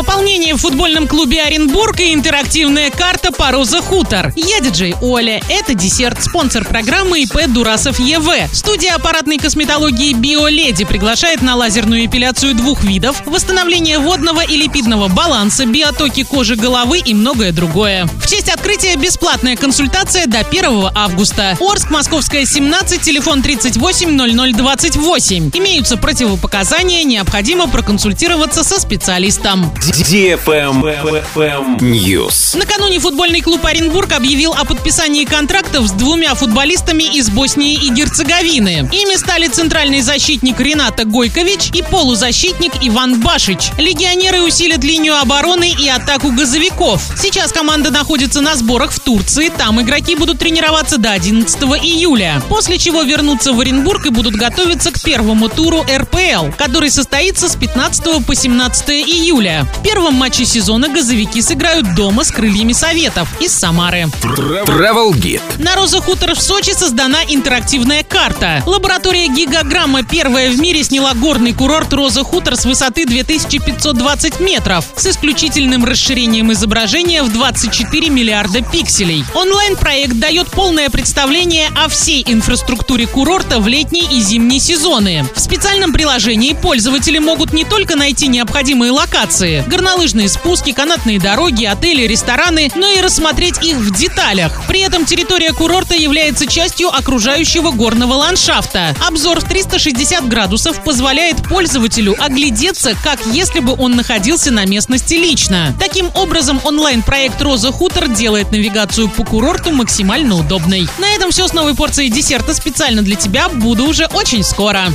Пополнение в футбольном клубе Оренбург и интерактивная карта по Роза Хутор. Я диджей Оля. Это десерт, спонсор программы ИП Дурасов ЕВ. Студия аппаратной косметологии Биоледи приглашает на лазерную эпиляцию двух видов, восстановление водного и липидного баланса, биотоки кожи головы и многое другое. В честь открытия бесплатная консультация до 1 августа. Орск, Московская, 17, телефон 38 0028. Имеются противопоказания, необходимо проконсультироваться со специалистом. News. Накануне футбольный клуб Оренбург объявил о подписании контрактов с двумя футболистами из Боснии и Герцеговины. Ими стали центральный защитник Рената Гойкович и полузащитник Иван Башич. Легионеры усилят линию обороны и атаку газовиков. Сейчас команда находится на сборах в Турции. Там игроки будут тренироваться до 11 июля. После чего вернутся в Оренбург и будут готовиться к первому туру РПЛ, который состоится с 15 по 17 июля. В первом матче сезона газовики сыграют дома с крыльями Советов из Самары. Travel Guide. На Роза Хутор в Сочи создана интерактивная карта. Лаборатория Гигаграмма первая в мире сняла горный курорт Роза Хутор с высоты 2520 метров с исключительным расширением изображения в 24 миллиарда пикселей. Онлайн-проект дает полное представление о всей инфраструктуре курорта в летний и зимний сезоны. В специальном приложении пользователи могут не только найти необходимые локации – горнолыжные спуски, канатные дороги, отели, рестораны, но и рассмотреть их в деталях. При этом территория курорта является частью окружающего горного ландшафта. Обзор в 360 градусов позволяет пользователю оглядеться, как если бы он находился на местности лично. Таким образом, онлайн-проект «Роза Хутор» делает навигацию по курорту максимально удобной. На этом все с новой порцией десерта специально для тебя. Буду уже очень скоро.